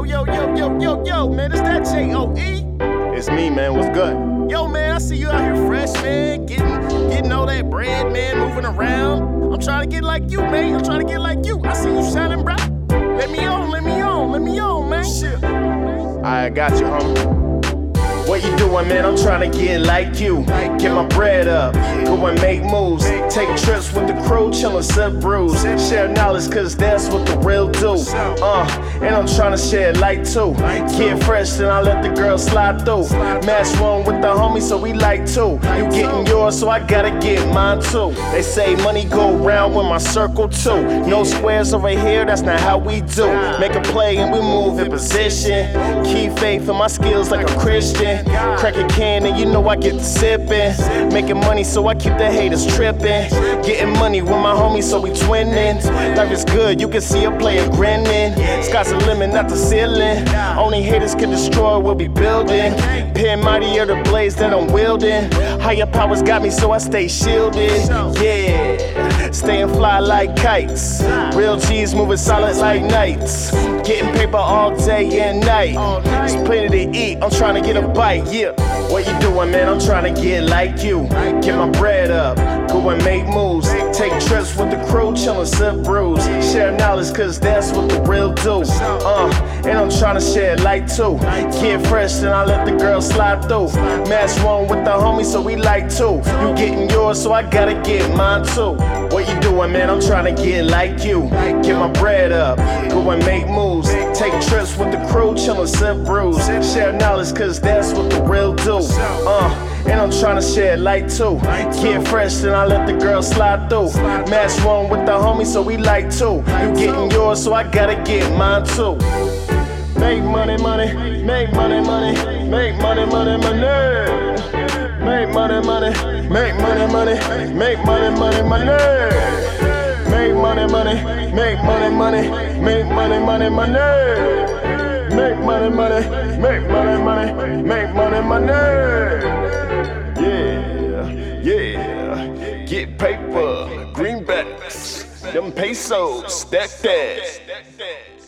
Yo, yo, yo, yo, yo, yo, man, is that J O E? It's me, man. What's good? Yo, man, I see you out here fresh, man, getting getting all that bread, man, moving around. I'm trying to get like you, man. I'm trying to get like you. I see you shining bright. Let me on, let me on, let me on, man. Shit. I got you, homie. What you doing, man? I'm trying to get like you. Get my bread up, go and make moves. Take trips with the crew, chillin' sip brews. Share knowledge, cause that's what the real do. Uh, and I'm trying to share light too. Get fresh, then I let the girl slide through. Match one with the homie, so we like two. You getting yours, so I gotta get mine too. They say money go round with my circle too. No squares over here, that's not how we do. Make a play and we move in position. Keep faith in my skills like a Christian. Crack a can and you know I get to sipping. Making money so I keep the haters tripping. Getting money with my homies so we twinning. Life is good, you can see a player grinning. The limit, not the ceiling. Only haters can destroy what we building. Pin mightier the blades that I'm wielding. Higher powers got me so I stay shielded. Yeah, staying fly like kites. Real cheese moving solid like nights. Getting paper all day and night. There's plenty to eat, I'm trying to get a bite. Yeah, what you doing, man? I'm trying to get like you. Get my bread up, go and make moves. Take trips with the crew, chillin' sip brews. Share knowledge, cause that's what the real do. Uh, and I'm trying to share light too. Get fresh, then I let the girl slide through. Match one with the homie, so we like two. You getting yours, so I gotta get mine too. What you doing, man? I'm trying to get like you. Get my bread up, go and make moves. Trips with the crew, chillin' sip brews. Share knowledge, cause that's what the real do. Uh, and I'm trying to share light too. Get fresh, then I let the girl slide through. Match one with the homie, so we like two. You getting yours, so I gotta get mine too. Make money, money, make money, money, make money, money, money. Make money, money, make money, money, make money, money, money. Money, money, make money, money, make money, money, money. Make money, money, make money, money, make money, money. Yeah, yeah. Get paper, greenbacks, them pesos, stack that.